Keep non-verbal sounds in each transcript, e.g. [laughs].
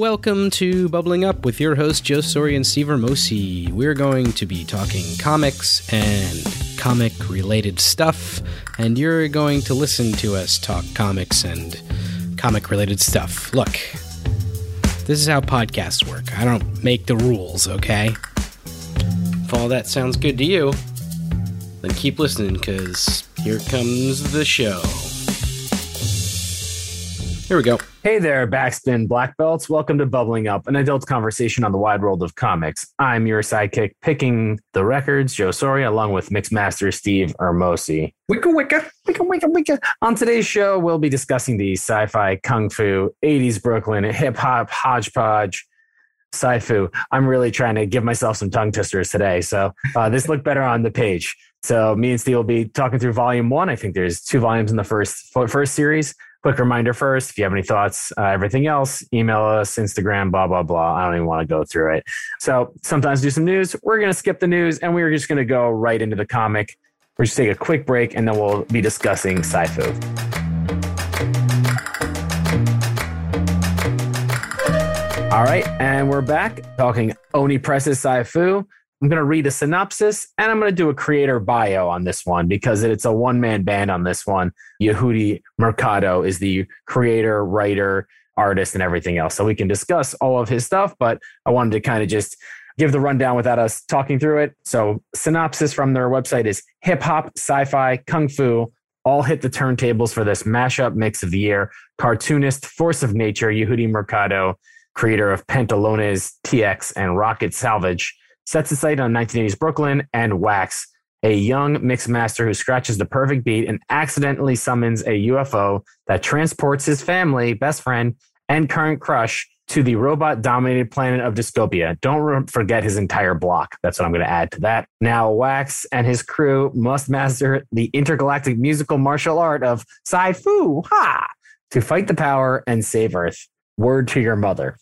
welcome to Bubbling Up with your host Joe Sori and Steve Hermosi. We're going to be talking comics and comic related stuff, and you're going to listen to us talk comics and comic related stuff. Look, this is how podcasts work. I don't make the rules, okay? If all that sounds good to you, then keep listening because here comes the show. Here we go. Hey there, backspin black belts. Welcome to Bubbling Up, an adult conversation on the wide world of comics. I'm your sidekick, picking the records, Joe Soria, along with Mixmaster Steve Hermosi. Wicka wicka, wicka wicka wicka. On today's show, we'll be discussing the sci-fi, kung fu, 80s Brooklyn, hip hop, hodgepodge, sci-fu. I'm really trying to give myself some tongue twisters today, so uh, this looked better on the page. So me and Steve will be talking through volume one. I think there's two volumes in the first first series. Quick reminder first, if you have any thoughts, uh, everything else, email us, Instagram, blah, blah, blah. I don't even want to go through it. So sometimes do some news. We're going to skip the news and we're just going to go right into the comic. We're just take a quick break and then we'll be discussing sci-fi. All right, and we're back talking Oni Press's Sci-Fu. I'm going to read a synopsis and I'm going to do a creator bio on this one because it's a one man band on this one. Yehudi Mercado is the creator, writer, artist, and everything else. So we can discuss all of his stuff, but I wanted to kind of just give the rundown without us talking through it. So, synopsis from their website is hip hop, sci fi, kung fu. All hit the turntables for this mashup mix of the year. Cartoonist, force of nature, Yehudi Mercado, creator of Pantalones TX and Rocket Salvage sets his sight on 1980s Brooklyn and Wax, a young mix master who scratches the perfect beat and accidentally summons a UFO that transports his family, best friend, and current crush to the robot dominated planet of Dystopia. Don't forget his entire block. That's what I'm going to add to that. Now, Wax and his crew must master the intergalactic musical martial art of Sci Fu Ha to fight the power and save Earth. Word to your mother.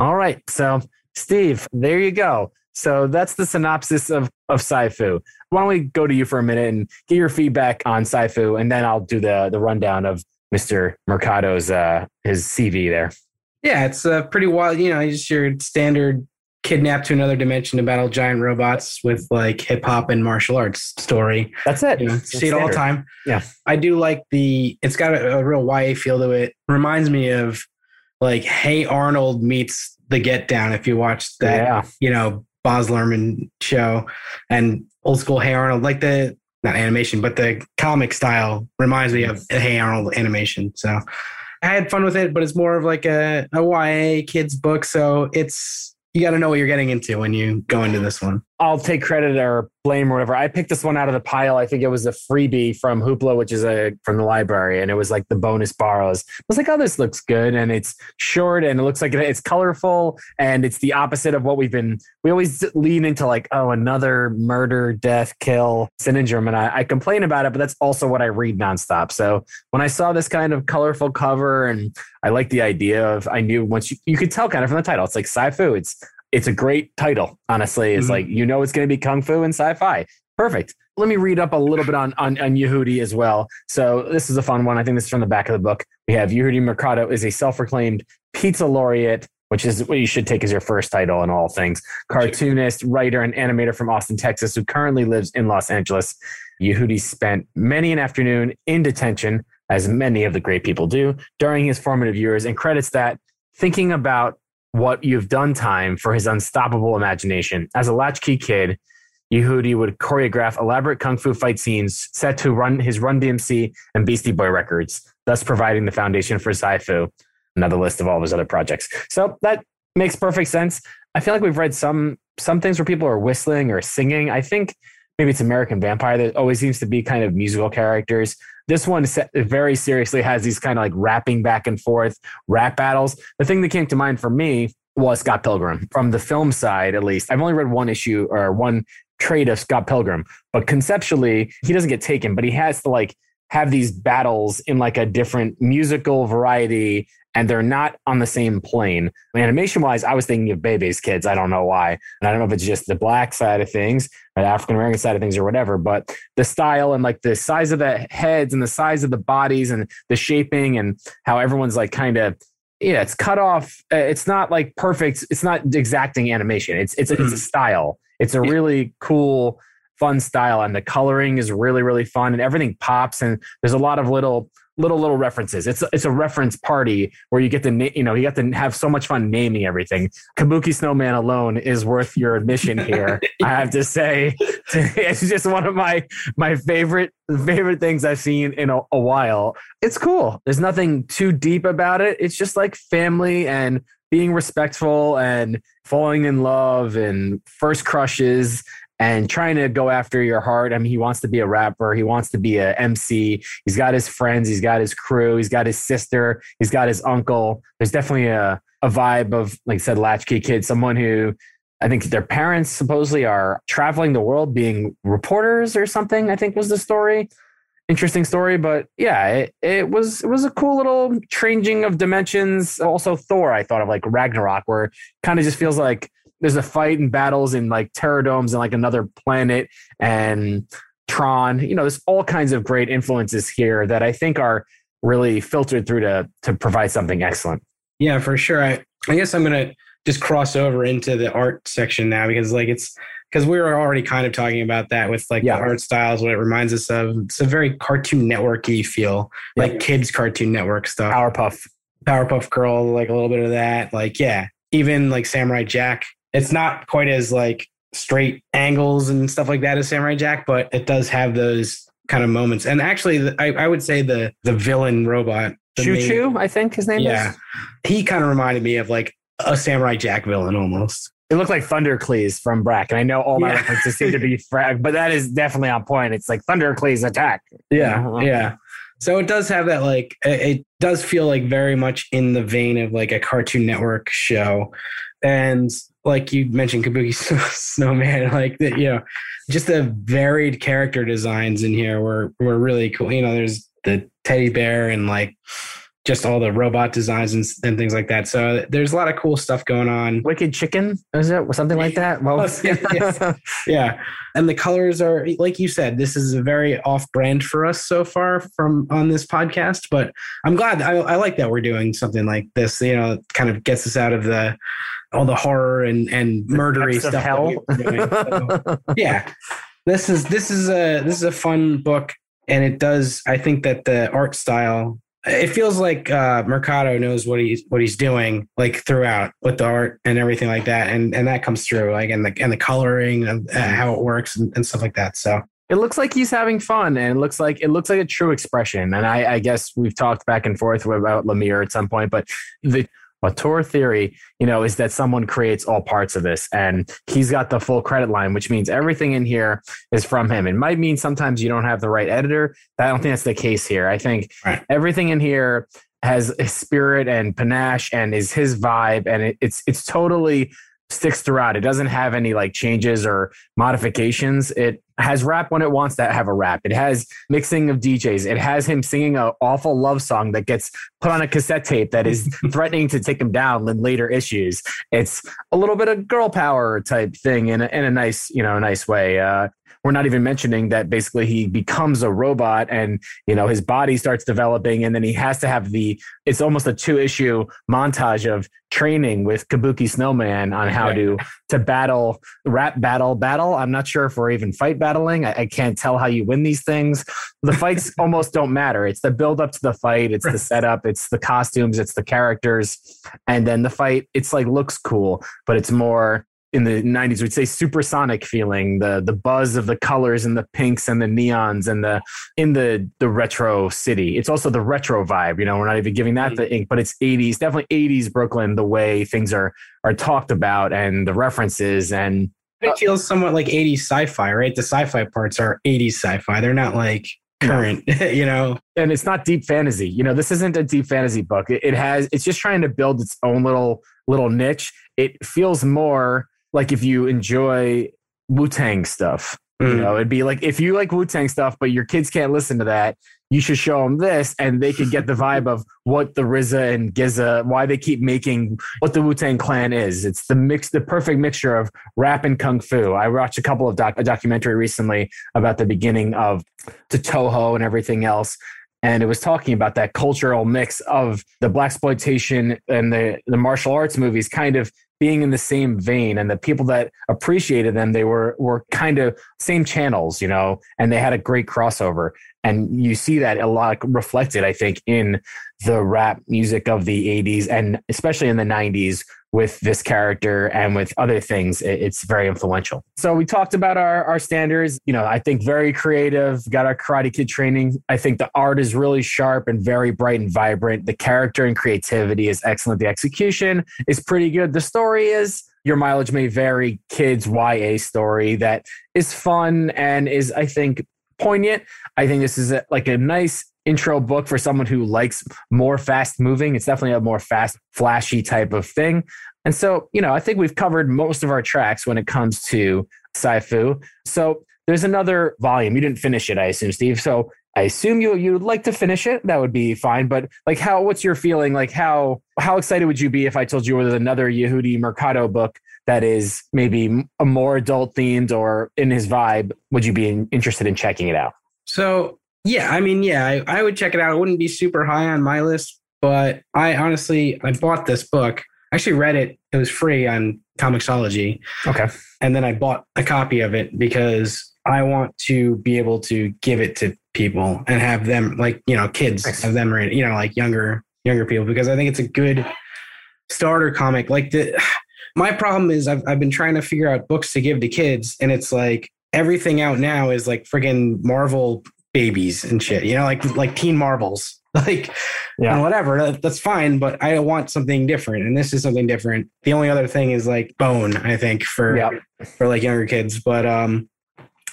All right. So, Steve, there you go. So that's the synopsis of of Sci-Fu. Why don't we go to you for a minute and get your feedback on Sci-Fu, and then I'll do the the rundown of Mr. Mercado's uh, his CV there. Yeah, it's uh, pretty wild. You know, just your standard kidnapped to another dimension to battle giant robots with like hip hop and martial arts story. That's it. You know, see it all the time. Yeah, I do like the. It's got a, a real YA feel to it. Reminds me of like Hey Arnold meets The Get Down. If you watch that, yeah. you know, Baz Luhrmann show and old school Hey Arnold, like the not animation, but the comic style reminds me of Hey Arnold animation. So I had fun with it, but it's more of like a, a YA kids book. So it's you got to know what you're getting into when you go into this one. I'll take credit or blame or whatever. I picked this one out of the pile. I think it was a freebie from Hoopla, which is a from the library, and it was like the bonus borrows. I was like, oh, this looks good, and it's short, and it looks like it's colorful, and it's the opposite of what we've been. We always lean into like, oh, another murder, death, kill syndrome, and I, I complain about it, but that's also what I read nonstop. So when I saw this kind of colorful cover, and I like the idea of, I knew once you, you could tell kind of from the title, it's like sci-fi. It's it's a great title. Honestly, it's mm-hmm. like you know it's going to be kung fu and sci-fi. Perfect. Let me read up a little bit on, on on Yehudi as well. So this is a fun one. I think this is from the back of the book. We have Yehudi Mercado is a self-proclaimed pizza laureate, which is what you should take as your first title in all things. Cartoonist, writer, and animator from Austin, Texas, who currently lives in Los Angeles. Yehudi spent many an afternoon in detention, as many of the great people do, during his formative years, and credits that thinking about what you've done time for his unstoppable imagination. As a latchkey kid, Yehudi would choreograph elaborate kung fu fight scenes set to run his Run DMC and Beastie Boy records, thus providing the foundation for Sci-Fu, another list of all of his other projects. So that makes perfect sense. I feel like we've read some some things where people are whistling or singing. I think maybe it's American Vampire. There always seems to be kind of musical characters. This one very seriously has these kind of like rapping back and forth rap battles. The thing that came to mind for me was Scott Pilgrim from the film side, at least. I've only read one issue or one trade of Scott Pilgrim, but conceptually, he doesn't get taken, but he has to like have these battles in like a different musical variety and they're not on the same plane. Animation wise, I was thinking of Bebe's Kids. I don't know why. And I don't know if it's just the black side of things or the African American side of things or whatever, but the style and like the size of the heads and the size of the bodies and the shaping and how everyone's like kind of yeah, it's cut off. Uh, it's not like perfect. It's not exacting animation. It's it's, mm-hmm. it's a style. It's a really cool, fun style, and the coloring is really really fun, and everything pops. And there's a lot of little little little references. It's it's a reference party where you get to you know you get to have so much fun naming everything. Kabuki Snowman alone is worth your admission here. [laughs] I have to say, [laughs] it's just one of my my favorite favorite things I've seen in a, a while. It's cool. There's nothing too deep about it. It's just like family and being respectful and falling in love and first crushes and trying to go after your heart. I mean, he wants to be a rapper, he wants to be a MC. He's got his friends, he's got his crew, he's got his sister, he's got his uncle. There's definitely a, a vibe of, like I said, latchkey kid, someone who I think their parents supposedly are traveling the world being reporters or something, I think was the story. Interesting story, but yeah, it, it was it was a cool little changing of dimensions. Also, Thor, I thought of like Ragnarok, where kind of just feels like there's a fight and battles in like terrordomes and like another planet and Tron. You know, there's all kinds of great influences here that I think are really filtered through to to provide something excellent. Yeah, for sure. I I guess I'm gonna just cross over into the art section now because like it's because we were already kind of talking about that with like yeah. the art styles, what it reminds us of. It's a very Cartoon Networky feel, yeah. like kids Cartoon Network stuff. Powerpuff, Powerpuff Girl, like a little bit of that. Like yeah, even like Samurai Jack it's not quite as like straight angles and stuff like that as Samurai Jack, but it does have those kind of moments. And actually, the, I, I, would say the the villain robot, Choo Choo, I think his name yeah, is. he kind of reminded me of like a Samurai Jack villain almost. It looked like Thundercleese from Brak, and I know all my yeah. references seem to be frag, but that is definitely on point. It's like Thundercleese attack. Yeah, uh-huh. yeah. So it does have that like it does feel like very much in the vein of like a Cartoon Network show, and like you mentioned Kabuki [laughs] Snowman, like that, you know, just the varied character designs in here were were really cool. You know, there's the teddy bear and like just all the robot designs and, and things like that. So there's a lot of cool stuff going on. Wicked Chicken, is it something like that? Well, [laughs] yeah, [laughs] yeah, and the colors are like you said. This is a very off-brand for us so far from on this podcast, but I'm glad. I, I like that we're doing something like this. You know, kind of gets us out of the all the horror and and murdery stuff. Hell. So, [laughs] yeah, this is this is a this is a fun book, and it does. I think that the art style. It feels like uh, Mercado knows what he's what he's doing, like throughout with the art and everything like that, and and that comes through, like and the and the coloring and uh, how it works and, and stuff like that. So it looks like he's having fun and it looks like it looks like a true expression and I, I, guess we've talked back and forth about lemire at some point but the auteur theory, you know, is that someone creates all parts of this and he's got the full credit line, which means everything in here is from him. It might mean sometimes you don't have the right editor. I don't think that's the case here. I think right. everything in here has a spirit and panache and is his vibe and it, it's it's totally sticks throughout. It doesn't have any like changes or modifications. It has rap when it wants to have a rap. It has mixing of DJs. It has him singing an awful love song that gets put on a cassette tape that is [laughs] threatening to take him down in later issues. It's a little bit of girl power type thing in a, in a nice, you know, nice way. Uh, we're not even mentioning that basically he becomes a robot and you know his body starts developing and then he has to have the it's almost a two issue montage of training with Kabuki Snowman on how okay. to to battle rap battle battle. I'm not sure if we're even fight battling. I, I can't tell how you win these things. The fights [laughs] almost don't matter. It's the build up to the fight. It's the setup. It's the costumes. It's the characters, and then the fight. It's like looks cool, but it's more in the 90s we'd say supersonic feeling the the buzz of the colors and the pinks and the neons and the in the the retro city. It's also the retro vibe you know we're not even giving that mm. the ink but it's 80s definitely 80s brooklyn the way things are are talked about and the references and it feels somewhat like 80s sci-fi right? The sci-fi parts are 80s sci-fi. They're not like current [laughs] you know? And it's not deep fantasy. You know this isn't a deep fantasy book. It, it has it's just trying to build its own little little niche. It feels more like if you enjoy Wu Tang stuff. Mm. You know, it'd be like if you like Wu Tang stuff, but your kids can't listen to that, you should show them this, and they could get the vibe of what the RZA and GZA, why they keep making what the Wu Tang Clan is. It's the mix, the perfect mixture of rap and kung fu. I watched a couple of doc, a documentary recently about the beginning of the Toho and everything else, and it was talking about that cultural mix of the black exploitation and the the martial arts movies kind of being in the same vein and the people that appreciated them they were were kind of same channels you know and they had a great crossover. And you see that a lot reflected i think in the rap music of the 80s and especially in the 90s with this character and with other things, it's very influential. So we talked about our, our standards. You know, I think very creative, got our Karate Kid training. I think the art is really sharp and very bright and vibrant. The character and creativity is excellent. The execution is pretty good. The story is your mileage may vary kids YA story that is fun and is, I think, poignant. I think this is a, like a nice intro book for someone who likes more fast moving. It's definitely a more fast, flashy type of thing. And so, you know, I think we've covered most of our tracks when it comes to Sci-Fu. So there's another volume. You didn't finish it, I assume, Steve. So I assume you you would like to finish it. That would be fine. But like, how? What's your feeling? Like, how how excited would you be if I told you there's another Yehudi Mercado book that is maybe a more adult themed or in his vibe? Would you be interested in checking it out? So yeah, I mean, yeah, I, I would check it out. It wouldn't be super high on my list, but I honestly I bought this book. I actually read it. It was free on Comixology. Okay. And then I bought a copy of it because I want to be able to give it to people and have them like, you know, kids nice. have them read, you know, like younger younger people because I think it's a good starter comic. Like the my problem is I've I've been trying to figure out books to give to kids and it's like everything out now is like friggin' Marvel babies and shit, you know, like like teen marbles. [laughs] Like yeah. whatever, that, that's fine, but I want something different. And this is something different. The only other thing is like bone, I think, for yep. for like younger kids. But um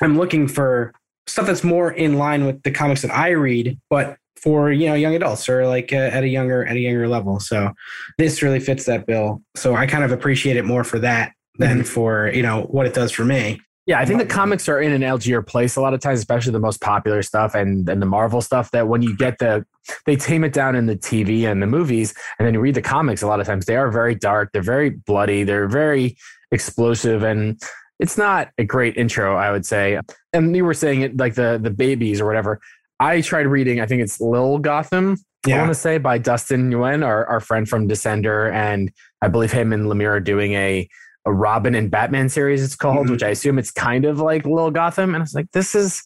I'm looking for stuff that's more in line with the comics that I read, but for you know young adults or like uh, at a younger at a younger level. So this really fits that bill. So I kind of appreciate it more for that than mm-hmm. for you know what it does for me. Yeah, I think the comics are in an edgier place a lot of times, especially the most popular stuff and, and the Marvel stuff. That when you get the, they tame it down in the TV and the movies, and then you read the comics. A lot of times they are very dark, they're very bloody, they're very explosive, and it's not a great intro, I would say. And you were saying it like the the babies or whatever. I tried reading, I think it's Lil Gotham, yeah. I want to say by Dustin Nguyen, our, our friend from Descender, and I believe him and Lemire are doing a a Robin and Batman series. It's called, mm-hmm. which I assume it's kind of like Little Gotham. And I was like, this is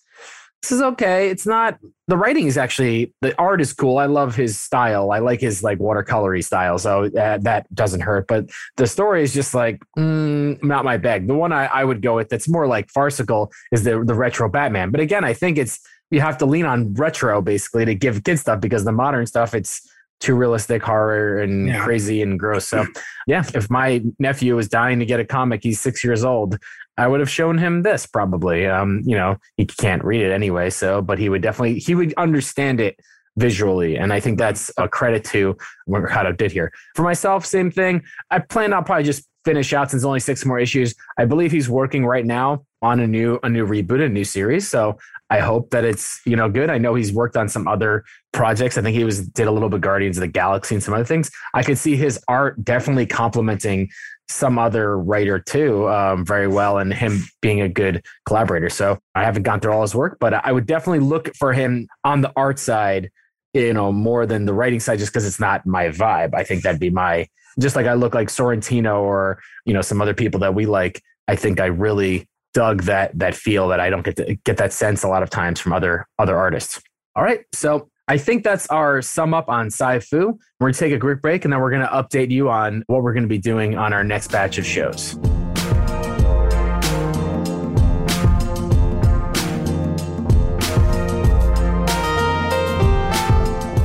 this is okay. It's not the writing is actually the art is cool. I love his style. I like his like watercolory style, so uh, that doesn't hurt. But the story is just like mm, not my bag. The one I, I would go with that's more like farcical is the the retro Batman. But again, I think it's you have to lean on retro basically to give kid stuff because the modern stuff it's too realistic horror and yeah. crazy and gross. So, yeah, if my nephew was dying to get a comic, he's six years old. I would have shown him this probably. Um, you know, he can't read it anyway, so but he would definitely he would understand it visually, and I think that's a credit to what Mercado did here. For myself, same thing. I plan I'll probably just finish out since only six more issues. I believe he's working right now on a new a new reboot, a new series. So I hope that it's you know good. I know he's worked on some other projects. I think he was did a little bit Guardians of the Galaxy and some other things. I could see his art definitely complementing some other writer too um, very well, and him being a good collaborator. So I haven't gone through all his work, but I would definitely look for him on the art side, you know, more than the writing side, just because it's not my vibe. I think that'd be my just like I look like Sorrentino or you know some other people that we like. I think I really dug that that feel that I don't get to get that sense a lot of times from other other artists. All right, so I think that's our sum up on Sci-Fu. We're gonna take a quick break, and then we're gonna update you on what we're gonna be doing on our next batch of shows.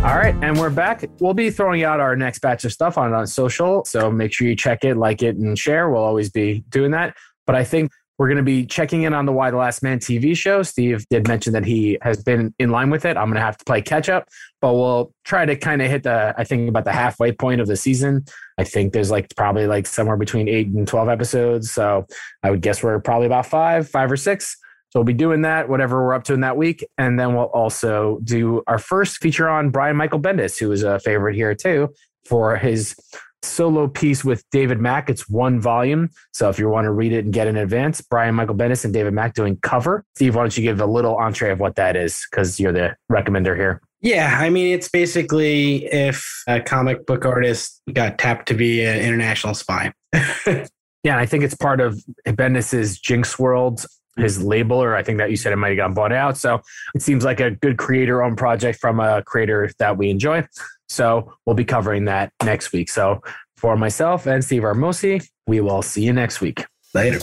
All right, and we're back. We'll be throwing out our next batch of stuff on on social, so make sure you check it, like it, and share. We'll always be doing that. But I think we're going to be checking in on the Y the Last Man TV show. Steve did mention that he has been in line with it. I'm going to have to play catch up, but we'll try to kind of hit the, I think, about the halfway point of the season. I think there's like probably like somewhere between eight and 12 episodes. So I would guess we're probably about five, five or six. So we'll be doing that, whatever we're up to in that week. And then we'll also do our first feature on Brian Michael Bendis, who is a favorite here too, for his solo piece with David Mack. It's one volume. So if you want to read it and get in advance, Brian Michael Bendis and David Mack doing cover. Steve, why don't you give a little entree of what that is? Because you're the recommender here. Yeah, I mean, it's basically if a comic book artist got tapped to be an international spy. [laughs] yeah, I think it's part of Bendis's Jinx World, his label, or I think that you said it might have gotten bought out. So it seems like a good creator owned project from a creator that we enjoy. So we'll be covering that next week. So for myself and Steve Hermosi, we will see you next week. Later.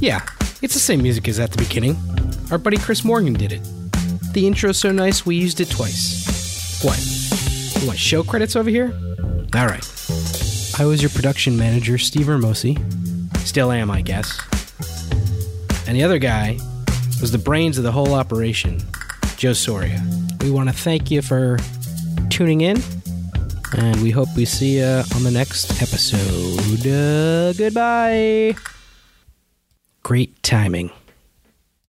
Yeah, it's the same music as at the beginning. Our buddy Chris Morgan did it. The intro's so nice we used it twice. What? Want show credits over here? Alright. I was your production manager, Steve Hermosi. Still am, I guess. And the other guy was the brains of the whole operation, Joe Soria. We want to thank you for tuning in, and we hope we see you on the next episode. Uh, goodbye. Great timing.